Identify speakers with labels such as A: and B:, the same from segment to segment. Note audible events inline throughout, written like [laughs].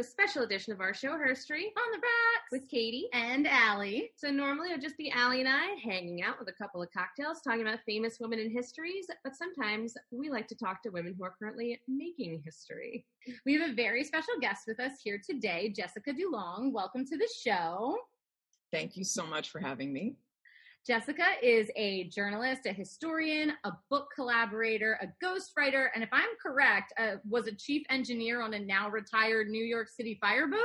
A: a special edition of our show, Herstory,
B: on the rocks
A: with Katie
B: and Allie.
A: So normally it would just be Allie and I hanging out with a couple of cocktails, talking about famous women in histories. But sometimes we like to talk to women who are currently making history.
B: We have a very special guest with us here today, Jessica DuLong. Welcome to the show.
C: Thank you so much for having me.
B: Jessica is a journalist, a historian, a book collaborator, a ghostwriter, and if I'm correct, uh, was a chief engineer on a now retired New York City fireboat.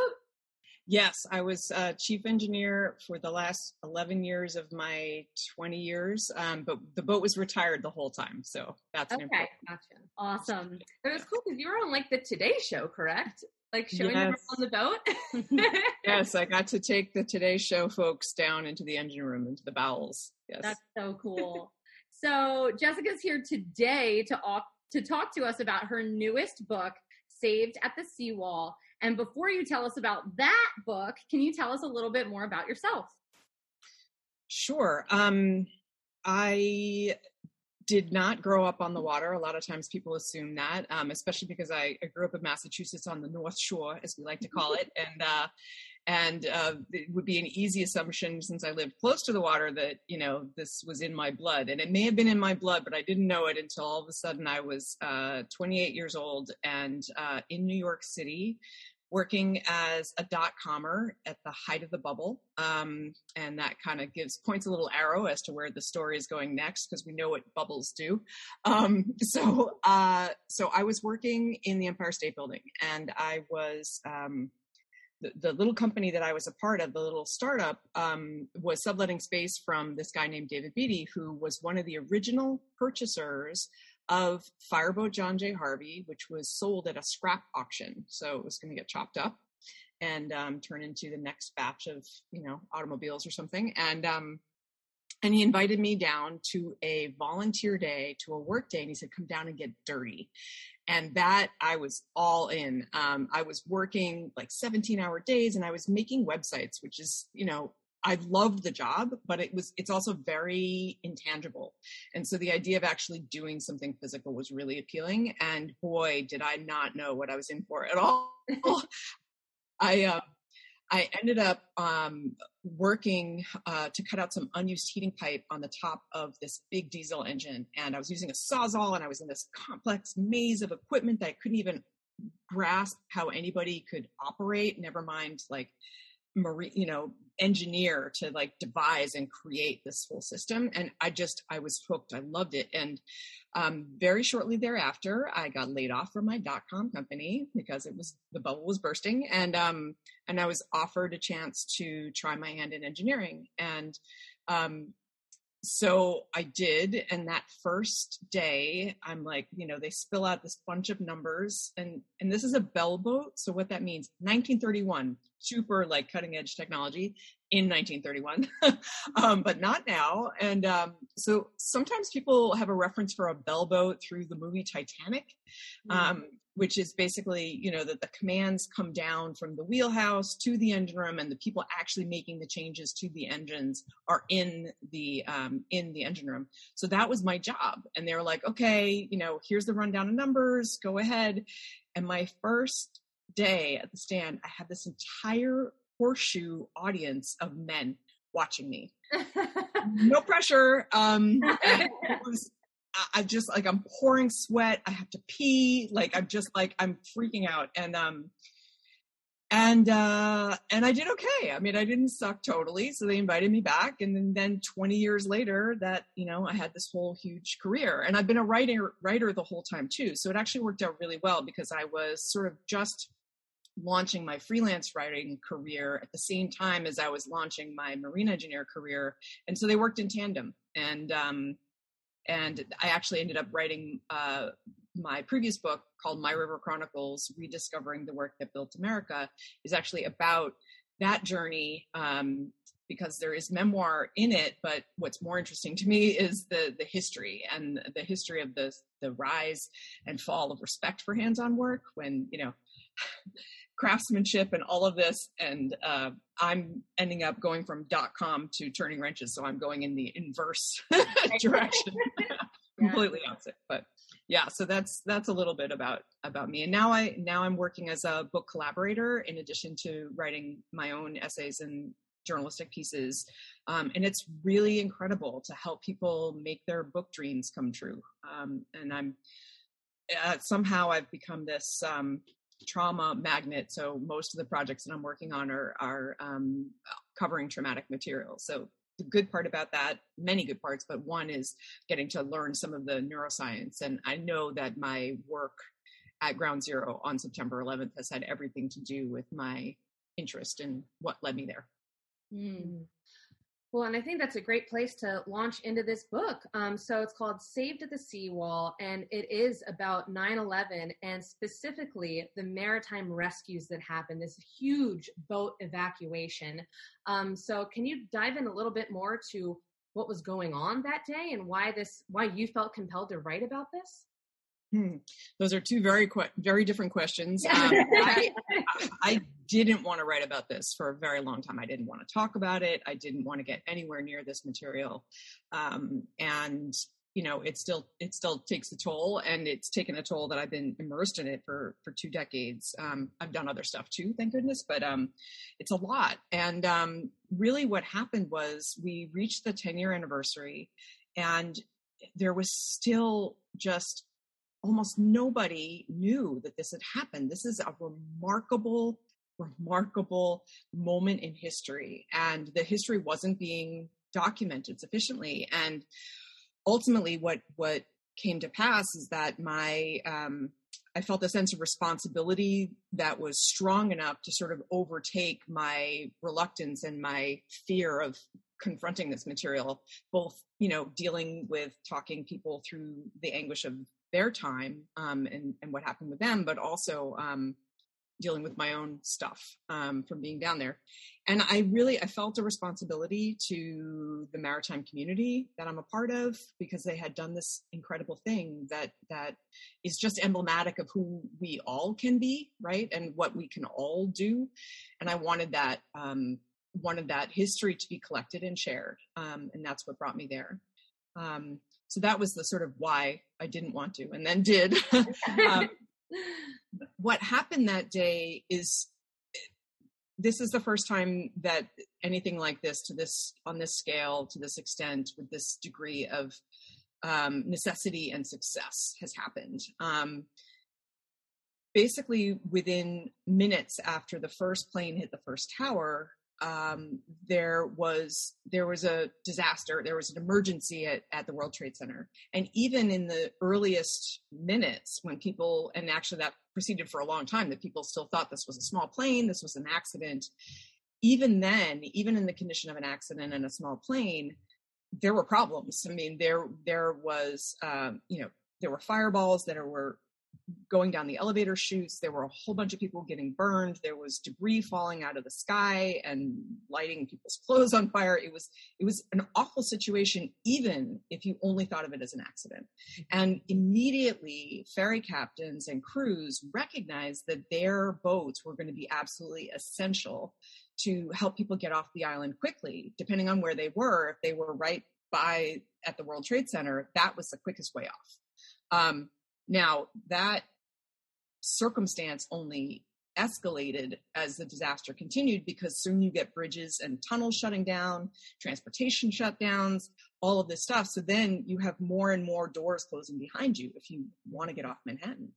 C: Yes, I was uh, chief engineer for the last 11 years of my 20 years, um, but the boat was retired the whole time. So that's
B: okay. Gotcha. Awesome.
A: It was cool because you were on like the Today Show, correct? like showing yes. on the boat. [laughs]
C: yes, I got to take the Today Show folks down into the engine room, into the bowels. Yes,
B: that's so cool. so Jessica's here today to to talk to us about her newest book, Saved at the Seawall. And before you tell us about that book, can you tell us a little bit more about yourself?
C: Sure. Um, I did not grow up on the water. A lot of times people assume that, um, especially because I, I, grew up in Massachusetts on the North Shore, as we like to call it, and uh, and uh, it would be an easy assumption since I lived close to the water that you know this was in my blood, and it may have been in my blood, but I didn't know it until all of a sudden I was uh, 28 years old and uh, in New York City working as a dot commer at the height of the bubble. Um, and that kind of gives points a little arrow as to where the story is going next because we know what bubbles do. Um, [laughs] so, uh, so I was working in the Empire State Building and I was, um, the, little company that I was a part of, the little startup, um, was subletting space from this guy named David Beatty, who was one of the original purchasers of Fireboat John J. Harvey, which was sold at a scrap auction. So it was going to get chopped up and um, turn into the next batch of, you know, automobiles or something. And um, and he invited me down to a volunteer day, to a work day, and he said, "Come down and get dirty." And that I was all in. Um, I was working like 17 hour days, and I was making websites, which is, you know, I loved the job, but it was it's also very intangible. And so the idea of actually doing something physical was really appealing. And boy, did I not know what I was in for at all. [laughs] I uh, I ended up um, working uh, to cut out some unused heating pipe on the top of this big diesel engine, and I was using a sawzall, and I was in this complex maze of equipment that I couldn't even grasp how anybody could operate. Never mind like marine, you know, engineer to like devise and create this whole system. And I just, I was hooked. I loved it. And um, very shortly thereafter, I got laid off from my dot com company because it was the bubble was bursting, and um, and I was offered a chance to try my hand in engineering. And um, so I did. And that first day, I'm like, you know, they spill out this bunch of numbers and, and this is a bell boat. So what that means, 1931, super like cutting edge technology in 1931, [laughs] um, but not now. And um, so sometimes people have a reference for a bell boat through the movie Titanic. Mm-hmm. Um, which is basically, you know, that the commands come down from the wheelhouse to the engine room, and the people actually making the changes to the engines are in the um, in the engine room. So that was my job, and they were like, "Okay, you know, here's the rundown of numbers. Go ahead." And my first day at the stand, I had this entire horseshoe audience of men watching me. [laughs] no pressure. Um, [laughs] it was I just like I'm pouring sweat. I have to pee. Like I'm just like I'm freaking out. And um and uh and I did okay. I mean, I didn't suck totally. So they invited me back and then, then 20 years later that, you know, I had this whole huge career. And I've been a writer writer the whole time too. So it actually worked out really well because I was sort of just launching my freelance writing career at the same time as I was launching my marine engineer career. And so they worked in tandem. And um and I actually ended up writing uh, my previous book called My River Chronicles Rediscovering the Work That Built America is actually about that journey um, because there is memoir in it but what's more interesting to me [laughs] is the the history and the history of the the rise and fall of respect for hands-on work when you know [laughs] craftsmanship and all of this and uh, i'm ending up going from dot com to turning wrenches so i'm going in the inverse [laughs] direction [laughs] [laughs] completely opposite. But yeah, so that's that's a little bit about about me. And now I now I'm working as a book collaborator in addition to writing my own essays and journalistic pieces. Um, and it's really incredible to help people make their book dreams come true. Um, and I'm uh, somehow I've become this um, trauma magnet. So most of the projects that I'm working on are are um, covering traumatic material. So the good part about that, many good parts, but one is getting to learn some of the neuroscience. And I know that my work at Ground Zero on September 11th has had everything to do with my interest in what led me there.
A: Mm. Well, and I think that's a great place to launch into this book. Um, so it's called Saved at the Seawall, and it is about 9 11 and specifically the maritime rescues that happened, this huge boat evacuation. Um, so, can you dive in a little bit more to what was going on that day and why this, why you felt compelled to write about this?
C: Hmm. Those are two very very different questions. Um, [laughs] I, I, didn't want to write about this for a very long time. I didn't want to talk about it. I didn't want to get anywhere near this material, um, and you know, it still it still takes a toll, and it's taken a toll that I've been immersed in it for for two decades. Um, I've done other stuff too, thank goodness, but um, it's a lot. And um, really, what happened was we reached the 10 year anniversary, and there was still just almost nobody knew that this had happened. This is a remarkable, remarkable moment in history. And the history wasn't being documented sufficiently. And ultimately what what came to pass is that my um, I felt a sense of responsibility that was strong enough to sort of overtake my reluctance and my fear of confronting this material both you know dealing with talking people through the anguish of their time um, and, and what happened with them, but also um, dealing with my own stuff um, from being down there. And I really, I felt a responsibility to the maritime community that I'm a part of because they had done this incredible thing that that is just emblematic of who we all can be, right, and what we can all do. And I wanted that um, wanted that history to be collected and shared, um, and that's what brought me there. Um, so that was the sort of why I didn't want to, and then did. [laughs] um, [laughs] what happened that day is this is the first time that anything like this to this on this scale to this extent with this degree of um, necessity and success has happened um, basically within minutes after the first plane hit the first tower um, there was there was a disaster, there was an emergency at, at the World Trade Center, and even in the earliest minutes, when people and actually that proceeded for a long time, that people still thought this was a small plane, this was an accident. Even then, even in the condition of an accident in a small plane, there were problems. I mean, there there was um, you know there were fireballs that were going down the elevator chutes. There were a whole bunch of people getting burned. There was debris falling out of the sky and lighting people's clothes on fire. It was it was an awful situation, even if you only thought of it as an accident. And immediately, ferry captains and crews recognized that their boats were going to be absolutely essential to help people get off the island quickly, depending on where they were. If they were right by at the World Trade Center, that was the quickest way off. Um, now, that circumstance only escalated as the disaster continued because soon you get bridges and tunnels shutting down, transportation shutdowns, all of this stuff. So then you have more and more doors closing behind you if you want to get off Manhattan.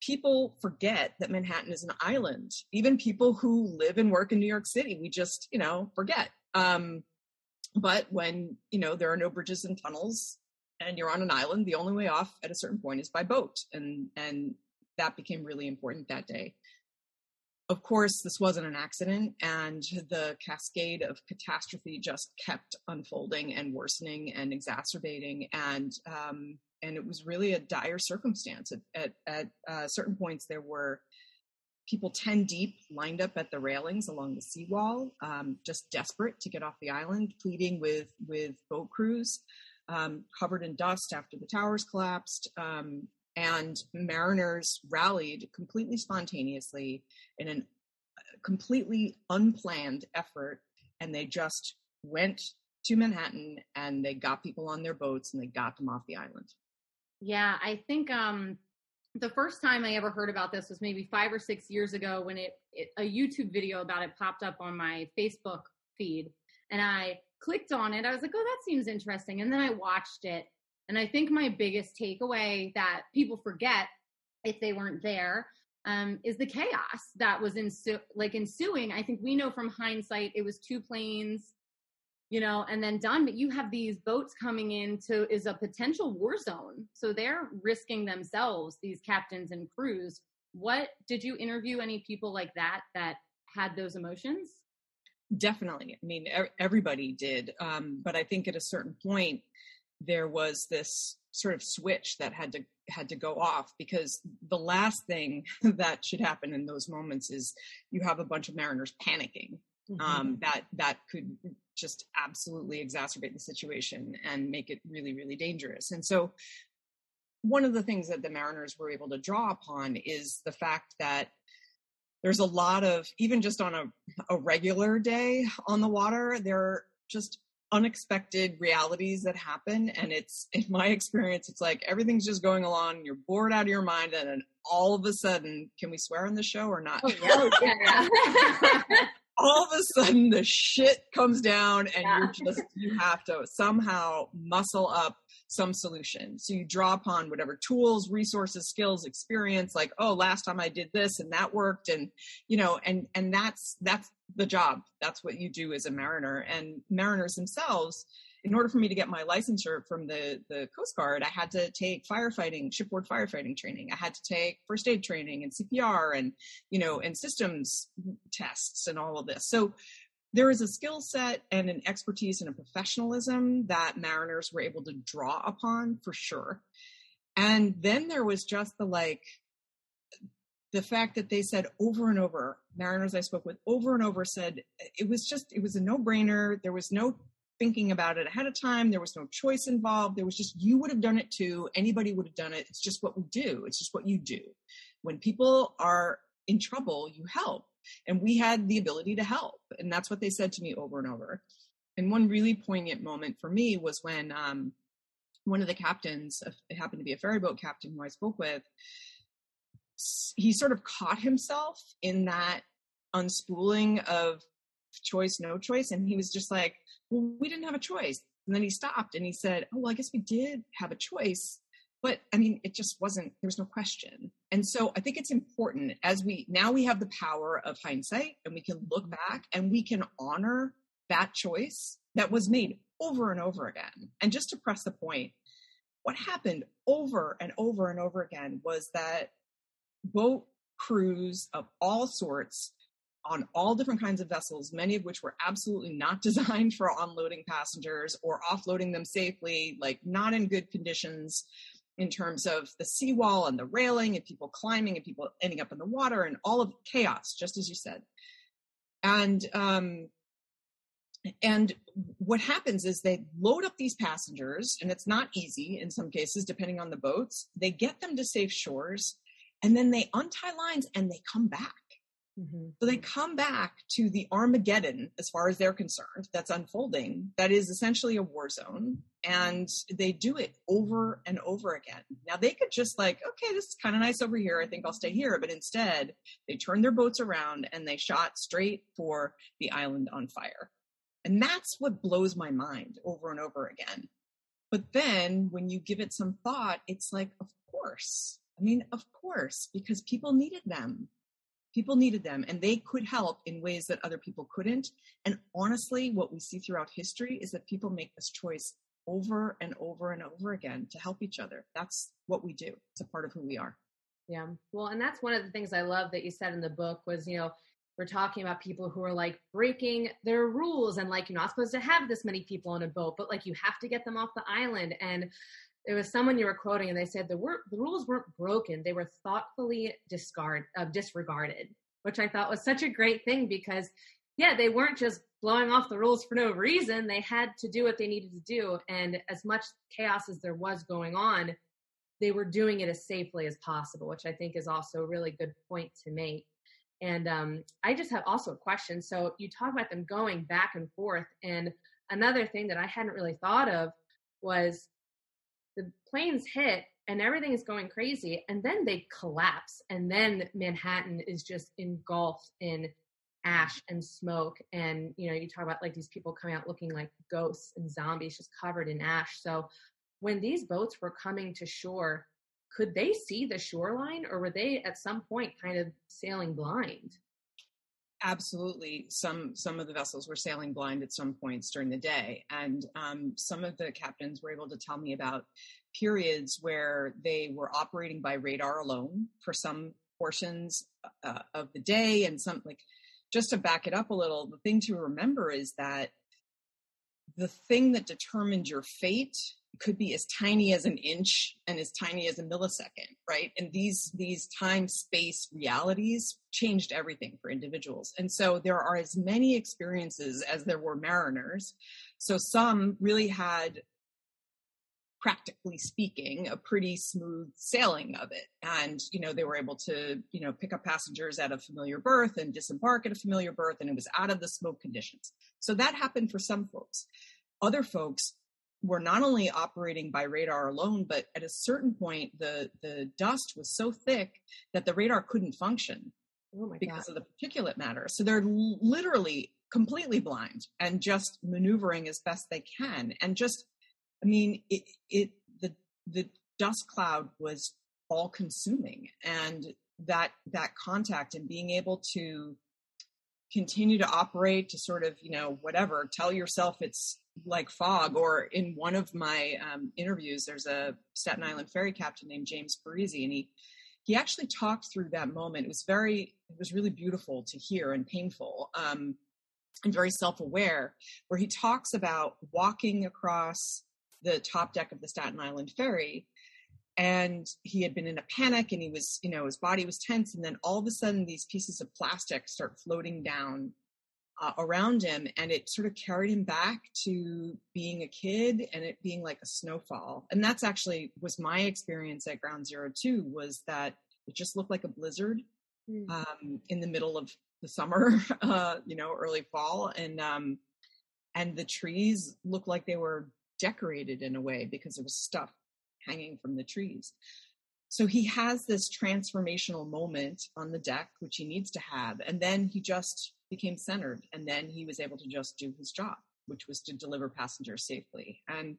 C: People forget that Manhattan is an island. Even people who live and work in New York City, we just, you know, forget. Um, but when, you know, there are no bridges and tunnels, and you're on an island, the only way off at a certain point is by boat. And, and that became really important that day. Of course, this wasn't an accident, and the cascade of catastrophe just kept unfolding and worsening and exacerbating. And um, and it was really a dire circumstance. At at, at uh, certain points, there were people 10 deep lined up at the railings along the seawall, um, just desperate to get off the island, pleading with with boat crews um, covered in dust after the towers collapsed. Um, and mariners rallied completely spontaneously in a completely unplanned effort. And they just went to Manhattan and they got people on their boats and they got them off the island.
B: Yeah, I think um the first time I ever heard about this was maybe five or six years ago when it, it, a YouTube video about it popped up on my Facebook feed, and I clicked on it. I was like, "Oh, that seems interesting," and then I watched it. And I think my biggest takeaway that people forget if they weren't there um, is the chaos that was ensu- like ensuing. I think we know from hindsight it was two planes you know, and then done. But you have these boats coming in to is a potential war zone. So they're risking themselves, these captains and crews. What did you interview any people like that that had those emotions?
C: Definitely. I mean, everybody did. Um, but I think at a certain point, there was this sort of switch that had to had to go off because the last thing [laughs] that should happen in those moments is you have a bunch of mariners panicking mm-hmm. um, that that could just absolutely exacerbate the situation and make it really, really dangerous. And so, one of the things that the Mariners were able to draw upon is the fact that there's a lot of, even just on a, a regular day on the water, there are just unexpected realities that happen. And it's, in my [laughs] experience, it's like everything's just going along, you're bored out of your mind, and then all of a sudden, can we swear on the show or not? Oh, yeah. [laughs] all of a sudden the shit comes down and yeah. you're just you have to somehow muscle up some solution so you draw upon whatever tools resources skills experience like oh last time i did this and that worked and you know and and that's that's the job that's what you do as a mariner and mariners themselves in order for me to get my licensure from the, the Coast Guard, I had to take firefighting, shipboard firefighting training. I had to take first aid training and CPR and, you know, and systems tests and all of this. So there is a skill set and an expertise and a professionalism that mariners were able to draw upon for sure. And then there was just the like, the fact that they said over and over, mariners I spoke with over and over said it was just, it was a no brainer. There was no thinking about it ahead of time. There was no choice involved. There was just, you would have done it too. Anybody would have done it. It's just what we do. It's just what you do. When people are in trouble, you help. And we had the ability to help. And that's what they said to me over and over. And one really poignant moment for me was when um, one of the captains, it happened to be a ferry boat captain who I spoke with, he sort of caught himself in that unspooling of choice, no choice. And he was just like, well, we didn't have a choice. And then he stopped and he said, oh, well, I guess we did have a choice. But I mean, it just wasn't, there was no question. And so I think it's important as we, now we have the power of hindsight and we can look back and we can honor that choice that was made over and over again. And just to press the point, what happened over and over and over again was that boat crews of all sorts on all different kinds of vessels, many of which were absolutely not [laughs] designed for unloading passengers or offloading them safely, like not in good conditions in terms of the seawall and the railing and people climbing and people ending up in the water and all of chaos, just as you said. And um, and what happens is they load up these passengers, and it's not easy in some cases, depending on the boats. They get them to safe shores, and then they untie lines and they come back Mm-hmm. So they come back to the Armageddon, as far as they're concerned, that's unfolding, that is essentially a war zone. And they do it over and over again. Now they could just like, okay, this is kind of nice over here. I think I'll stay here. But instead, they turned their boats around and they shot straight for the island on fire. And that's what blows my mind over and over again. But then when you give it some thought, it's like, of course. I mean, of course, because people needed them people needed them and they could help in ways that other people couldn't. And honestly what we see throughout history is that people make this choice over and over and over again to help each other. That's what we do. It's a part of who we are.
A: Yeah. Well and that's one of the things i love that you said in the book was you know we're talking about people who are like breaking their rules and like you're not supposed to have this many people on a boat but like you have to get them off the island. And there was someone you were quoting and they said the, the rules weren't broken they were thoughtfully discard uh, disregarded which i thought was such a great thing because yeah they weren't just blowing off the rules for no reason they had to do what they needed to do and as much chaos as there was going on they were doing it as safely as possible which i think is also a really good point to make. And um, i just have also a question. So you talk about them going back and forth and another thing that i hadn't really thought of was the planes hit and everything is going crazy. And then they collapse. And then Manhattan is just engulfed in ash and smoke. And, you know, you talk about like these people coming out looking like ghosts and zombies just covered in ash. So when these boats were coming to shore, could they see the shoreline or were they at some point kind of sailing blind?
C: Absolutely. Some some of the vessels were sailing blind at some points during the day and um, some of the captains were able to tell me about periods where they were operating by radar alone for some portions uh, of the day and some like just to back it up a little the thing to remember is that the thing that determined your fate could be as tiny as an inch and as tiny as a millisecond right? And these these time space realities changed everything for individuals. And so there are as many experiences as there were mariners. So some really had practically speaking a pretty smooth sailing of it. And you know they were able to you know pick up passengers at a familiar berth and disembark at a familiar berth and it was out of the smoke conditions. So that happened for some folks. Other folks were not only operating by radar alone, but at a certain point, the, the dust was so thick that the radar couldn't function oh because God. of the particulate matter. So they're literally completely blind and just maneuvering as best they can. And just, I mean, it, it the, the dust cloud was all consuming and that, that contact and being able to continue to operate to sort of, you know, whatever, tell yourself it's like fog. Or in one of my um, interviews, there's a Staten Island ferry captain named James Parisi, and he he actually talked through that moment. It was very, it was really beautiful to hear and painful, um, and very self-aware. Where he talks about walking across the top deck of the Staten Island ferry and he had been in a panic and he was you know his body was tense and then all of a sudden these pieces of plastic start floating down uh, around him and it sort of carried him back to being a kid and it being like a snowfall and that's actually was my experience at ground zero two was that it just looked like a blizzard mm. um, in the middle of the summer [laughs] uh, you know early fall and um, and the trees looked like they were decorated in a way because there was stuff hanging from the trees. So he has this transformational moment on the deck, which he needs to have. And then he just became centered. And then he was able to just do his job, which was to deliver passengers safely. And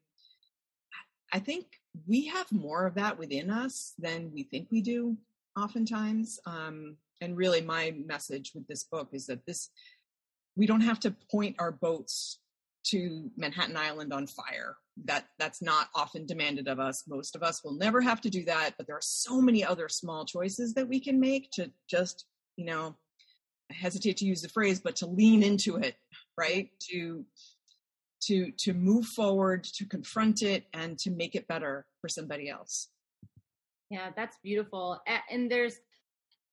C: I think we have more of that within us than we think we do oftentimes. Um, and really, my message with this book is that this, we don't have to point our boats to Manhattan Island on fire. That that's not often demanded of us. Most of us will never have to do that, but there are so many other small choices that we can make to just, you know, I hesitate to use the phrase, but to lean into it, right? To to to move forward, to confront it and to make it better for somebody else.
B: Yeah, that's beautiful. And there's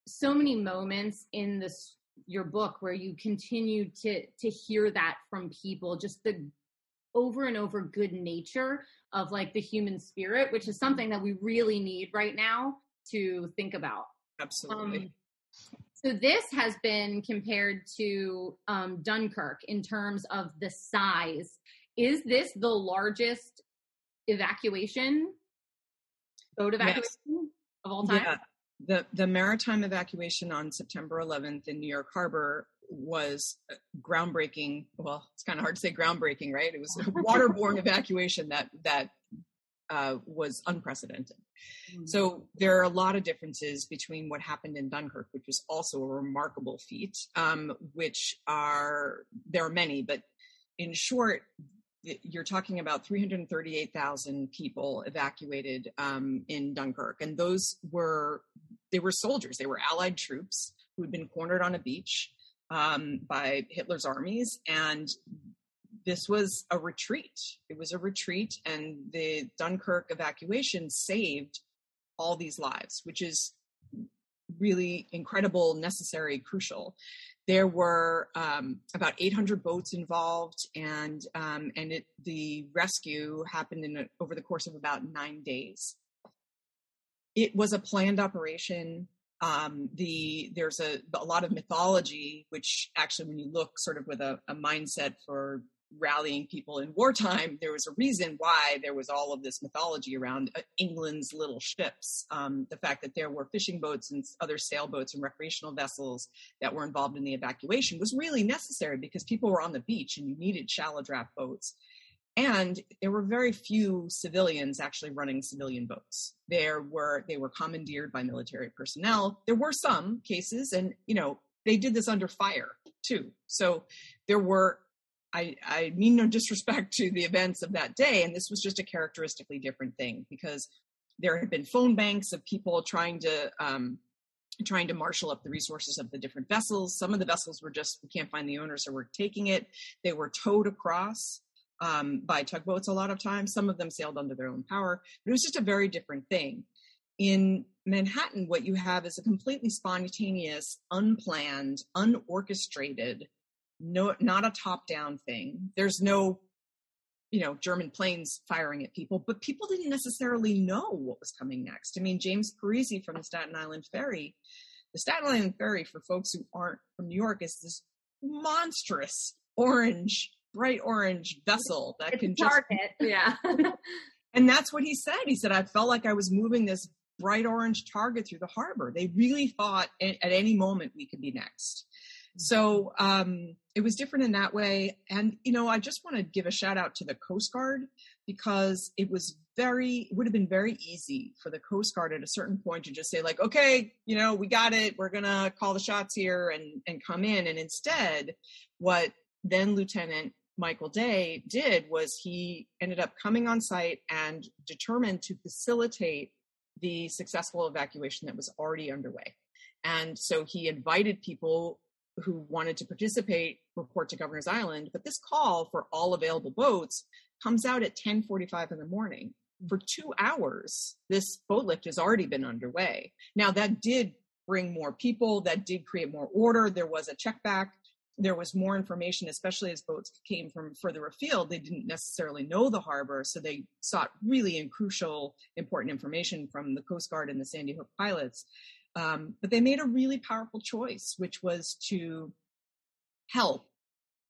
B: so many moments in this your book where you continue to to hear that from people just the over and over good nature of like the human spirit which is something that we really need right now to think about.
C: Absolutely. Um,
B: so this has been compared to um, dunkirk in terms of the size. Is this the largest evacuation boat evacuation yes. of all time?
C: Yeah the the maritime evacuation on September 11th in New York Harbor was uh, groundbreaking. Well, it's kind of hard to say groundbreaking, right? It was a [laughs] waterborne evacuation that that uh, was unprecedented. Mm-hmm. So there are a lot of differences between what happened in Dunkirk, which was also a remarkable feat, um, which are there are many, but in short, you're talking about 338,000 people evacuated um, in Dunkirk, and those were they were soldiers. They were Allied troops who had been cornered on a beach um, by Hitler's armies, and this was a retreat. It was a retreat, and the Dunkirk evacuation saved all these lives, which is really incredible, necessary, crucial there were um, about 800 boats involved, and um, and it, the rescue happened in a, over the course of about nine days. It was a planned operation. Um, the there's a, a lot of mythology, which actually, when you look sort of with a, a mindset for rallying people in wartime. There was a reason why there was all of this mythology around uh, England's little ships. Um, the fact that there were fishing boats and other sailboats and recreational vessels that were involved in the evacuation was really necessary because people were on the beach and you needed shallow draft boats. And there were very few civilians actually running civilian boats. There were they were commandeered by military personnel. There were some cases, and you know they did this under fire too. So there were I, I mean no disrespect to the events of that day, and this was just a characteristically different thing because there had been phone banks of people trying to um, trying to marshal up the resources of the different vessels. Some of the vessels were just we can't find the owners, so we're taking it. They were towed across um, by tugboats a lot of times. Some of them sailed under their own power, but it was just a very different thing. In Manhattan, what you have is a completely spontaneous, unplanned, unorchestrated, no, not a top-down thing. There's no, you know, German planes firing at people, but people didn't necessarily know what was coming next. I mean, James Parisi from the Staten Island Ferry, the Staten Island Ferry, for folks who aren't from New York, is this monstrous orange bright orange vessel that
B: it's
C: can
B: just
A: target. [laughs] Yeah. [laughs]
C: and that's what he said. He said, I felt like I was moving this bright orange target through the harbor. They really thought at, any moment we could be next. So um, it was different in that way. And, you know, I just want to give a shout out to the Coast Guard because it was very, it would have been very easy for the Coast Guard at a certain point to just say, like, okay, you know, we got it. We're going to call the shots here and, and come in. And instead, what then Lieutenant Michael Day did was he ended up coming on site and determined to facilitate the successful evacuation that was already underway. And so he invited people who wanted to participate report to Governor's Island, but this call for all available boats comes out at 10:45 in the morning. Mm. For 2 hours, this boat lift has already been underway. Now that did bring more people, that did create more order. There was a check back there was more information, especially as boats came from further afield. They didn't necessarily know the harbor, so they sought really and crucial, important information from the Coast Guard and the Sandy Hook pilots. Um, but they made a really powerful choice, which was to help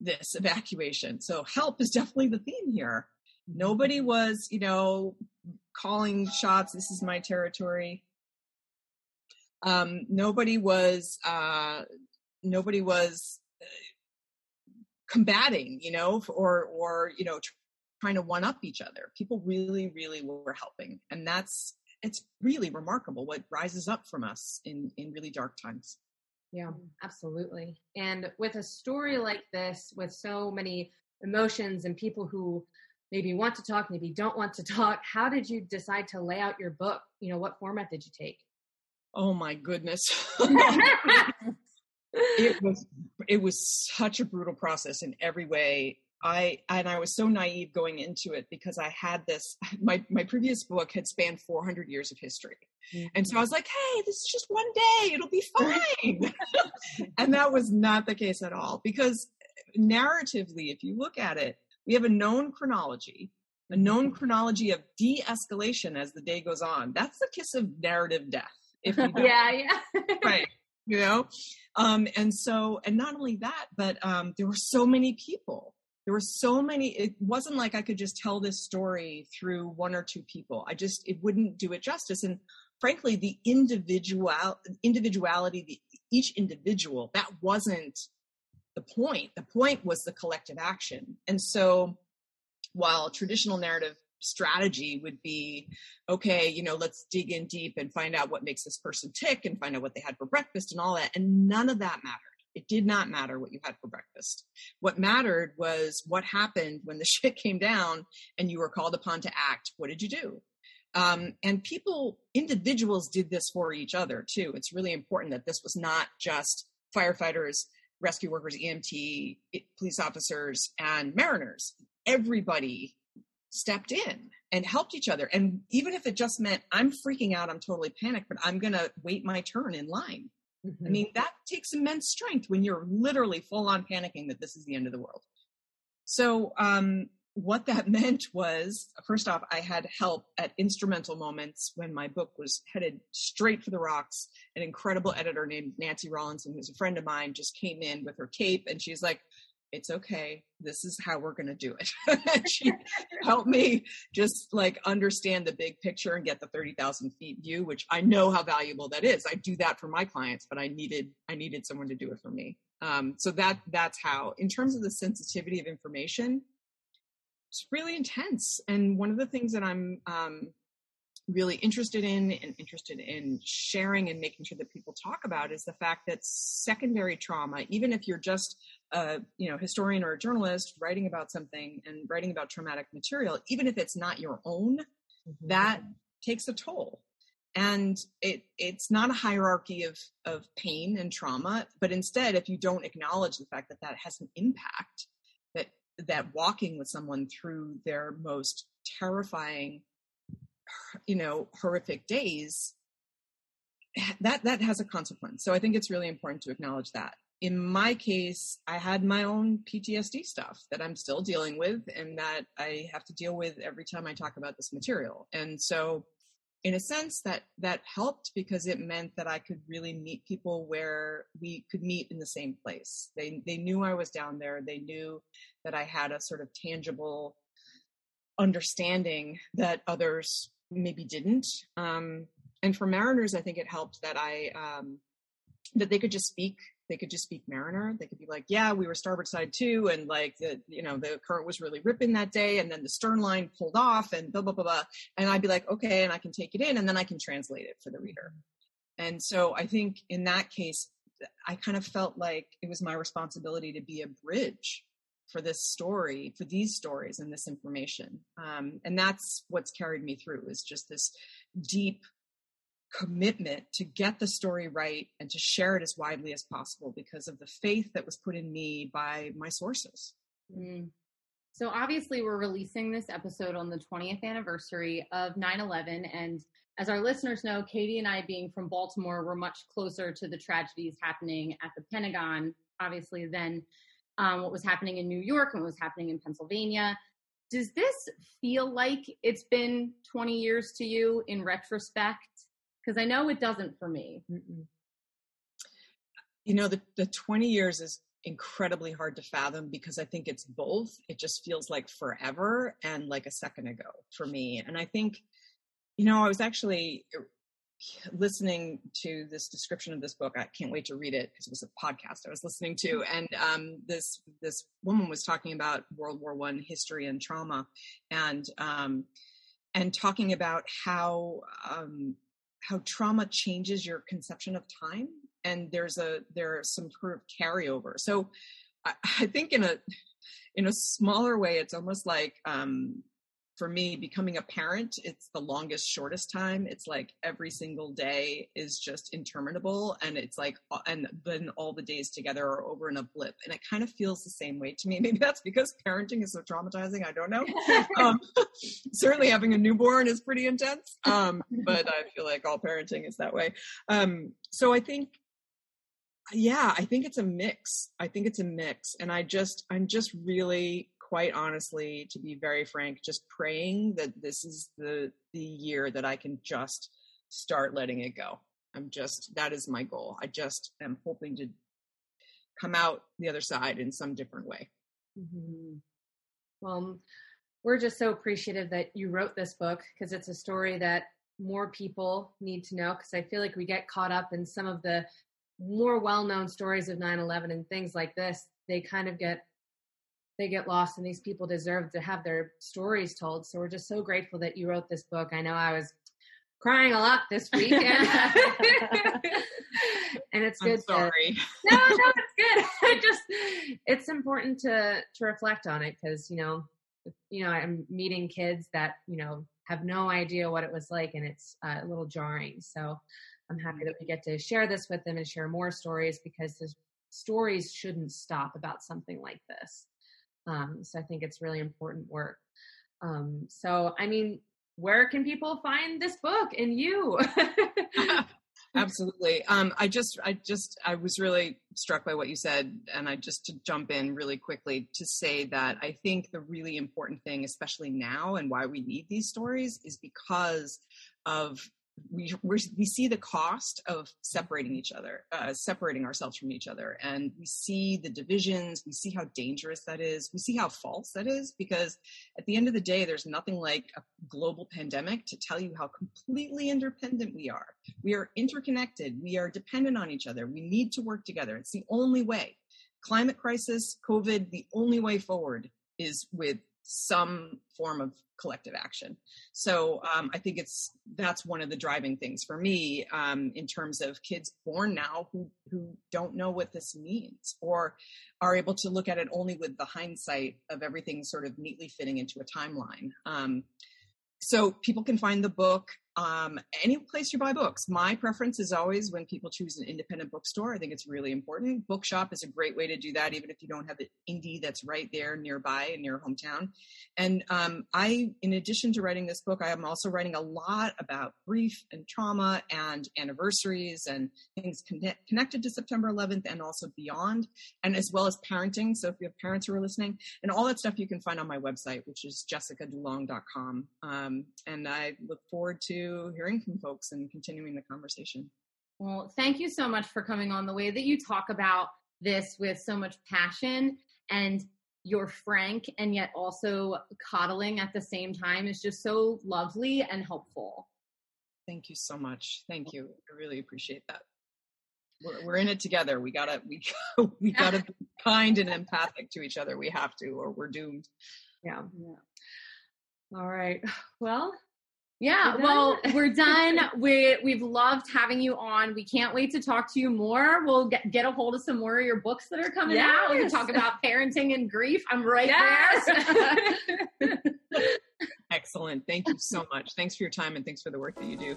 C: this evacuation. So help is [laughs] definitely the theme here. Nobody was, you know, calling shots. This is my territory. Um, nobody was, uh, nobody was combating, you know, or or you know, trying to one up each other. People really, really were helping, and that's it's really remarkable what rises up from us in in really dark times.
A: Yeah, absolutely. And with a story like this, with so many emotions and people who maybe want to talk, maybe don't want to talk, how did you decide to lay out your book? You know, what format did you take?
C: Oh my goodness. [laughs] [laughs] [laughs] it was it was such a brutal process in every way. I and I was so naive going into it because I had this my my previous book had spanned 400 years of history. Mm-hmm. And so I was like, "Hey, this is just one day. It'll be fine." [laughs] and that was not the case at all because narratively if you look at it, we have a known chronology, a known mm-hmm. chronology of de-escalation as the day goes on. That's the kiss of narrative death.
A: If you [laughs] yeah, yeah.
C: right you know? Um and so and not only that but um there were so many people. There were so many it wasn't like i could just tell this story through one or two people. I just it wouldn't do it justice. And frankly the individual individuality the each individual that wasn't the point. The point was the collective action. And so while traditional narrative strategy would be okay you know let's dig in deep and find out what makes this person tick and find out what they had for breakfast and all that. And none of that mattered. It did not matter what you had for breakfast. What mattered was what happened when the [laughs] shit came down and you were called upon to act. What did you do? Um, and people individuals did this for each other too. It's really important that this was not just firefighters rescue workers emt police officers and mariners. Everybody stepped in and helped each other. And even if it just meant I'm freaking out, I'm totally panicked, but I'm going to wait my turn in line. Mm-hmm. I mean, that takes immense strength when you're literally full on panicking that this is the end of the world. So, um, what that [laughs] meant was first off, I had help at instrumental moments when my book was headed straight for the rocks. An incredible editor named Nancy Rawlinson, who's a friend of mine, just came in with her tape and she's like, it's okay. This is how we're going to do it. [laughs] she helped me just like understand the big picture and get the 30,000 feet view, which I know how valuable that is. I do that for my clients, but I needed, I needed someone to do it for me. Um, so that, that's how, in terms of the sensitivity of information, it's really intense. And one of the things that I'm, um, really interested in and interested in sharing and making sure that people talk about is the fact that secondary trauma, even if you're just a you know historian or a journalist writing about something and writing about traumatic material, even if it's not your own, mm-hmm. that takes a toll. And it it's not a hierarchy of of pain and trauma, but instead, if you don't acknowledge the fact that that has an impact, that that walking with someone through their most terrifying you know horrific days that that has a consequence. So i think it's really important to acknowledge that. In my case i had my own ptsd stuff that i'm still dealing with and that i have to deal with every time i talk about this material. And so in a sense that that helped because it meant that i could really meet people where we could meet in the same place. They they knew i was down there. They knew that i had a sort of tangible understanding that others maybe didn't. Um, and for mariners, I think it helped that I um, that they could just speak. They could just speak mariner. They could be like, "Yeah, we were starboard side too, and like the you know the current was really ripping that day, and then the stern line pulled off, and blah blah blah blah." And I'd be like, "Okay," and I can take it in, and then I can translate it for the reader. And so I think in that case, I kind of felt like it was my responsibility to be a bridge for this story, for these stories and this information. Um, and that's what's carried me through is just this deep commitment to get the story right and to share it as widely as possible because of the faith that was put in me by my sources.
B: Mm. So obviously we're releasing this episode on the 20th anniversary of 9/11 and as our listeners know, Katie and I being from Baltimore, we're much closer to the tragedies happening at the Pentagon obviously than um, what was happening in New York and what was happening in Pennsylvania. Does this feel like it's been 20 years to you in retrospect? Because I know it doesn't for me.
C: You know, the, the 20 years is incredibly hard to fathom because I think it's both. It just feels like forever and like a second ago for me. And I think, you know, I was actually listening to this description of this book. I can't wait to read it because it was a podcast I was listening to, mm-hmm. and um, this this woman was talking about World War One history and trauma, and um, and talking about how um, how trauma changes your conception of time, and there's a there's some sort of carryover. So I, I think in a in a smaller way, it's almost like um, for me becoming a parent it's the longest shortest time. It's like every single day is just interminable and it's like and then all the days together are over in a blip. And it kind of feels the same way to me. [laughs] Maybe that's because parenting is so traumatizing i don't know. [laughs] Um, [laughs] certainly having a newborn is pretty intense um, but i feel like all parenting is that way. Um, so i think yeah i think it's a mix. I think it's a mix and i just i'm just really quite honestly, to be very frank, just praying that this is the the year that I can just start letting it go. I'm just that is my goal. I just am hoping to come out the other side in some different way.
A: Mm-hmm. Well, we're just so appreciative that you wrote this book because it's a story that more people need to know because I feel like we get caught up in some of the more well-known stories of 9/11 and things like this. They kind of get they get lost and these people deserve to have their stories told. So we're just so grateful that you wrote this book. I know I was crying a lot this week and, [laughs] [laughs] and it's good.
C: I'm sorry.
A: To, no, no, it's good. [laughs] I just, it's important to, to reflect on it because, you know, you know, I'm meeting kids that, you know, have no idea what it was like and it's uh, a little jarring. So I'm happy that we get to share this with them and share more stories because the stories shouldn't stop about something like this. Um, so I think it's really important work. Um, so, I mean, where can people find this book and you? [laughs] [laughs]
C: Absolutely. Um, I just, I just, I was really struck by what you said, and I just to jump in really quickly to say that I think the really important thing, especially now, and why we need these stories, is because of we we see the cost of separating each other, uh, separating ourselves from each other, and we see the divisions. We see how dangerous that is. We see how false that is because at the end of the day, there's nothing like a global pandemic to tell you how completely independent we are. We are interconnected. We are dependent on each other. We need to work together. It's the only way. Climate crisis, COVID, the only way forward is with some form of collective action. So um, I think it's that's one of the driving things for me um, in terms of kids born now who who don't know what this means or are able to look at it only with the hindsight of everything sort of neatly fitting into a timeline. Um, so people can find the book um, any place you buy books. My preference is always when people choose an independent bookstore. I think it's really important. Bookshop is a great way to do that, even if you don't have the indie that's right there nearby in your hometown. And um, I, in addition to writing this book, I am also writing a lot about grief and trauma and anniversaries and things connect, connected to September 11th and also beyond, and as well as parenting. So if you have parents who are listening, and all that stuff you can find on my website, which is jessicadulong.com. Um, and I look forward to hearing from folks and continuing the conversation.
B: Well, thank you so much for coming on. The way that you talk about this with so much passion and you're frank and yet also coddling at the same time is just so lovely and helpful.
C: Thank you so much. Thank you. I really appreciate that. We're, we're in it together. We gotta we [laughs] we gotta be [laughs] kind and empathic to each other. We have to, or we're doomed.
A: Yeah. yeah. All right. [sighs] Well,
B: yeah, we're well, [laughs] we're done. we we've loved having you on. We can't wait to talk to you more. We'll get, get a hold of some more of your books that are coming yes. out. We can talk about parenting and grief. I'm right yes.
C: there. [laughs] Excellent. Thank you so much. Thanks for your time and thanks for the work that you do.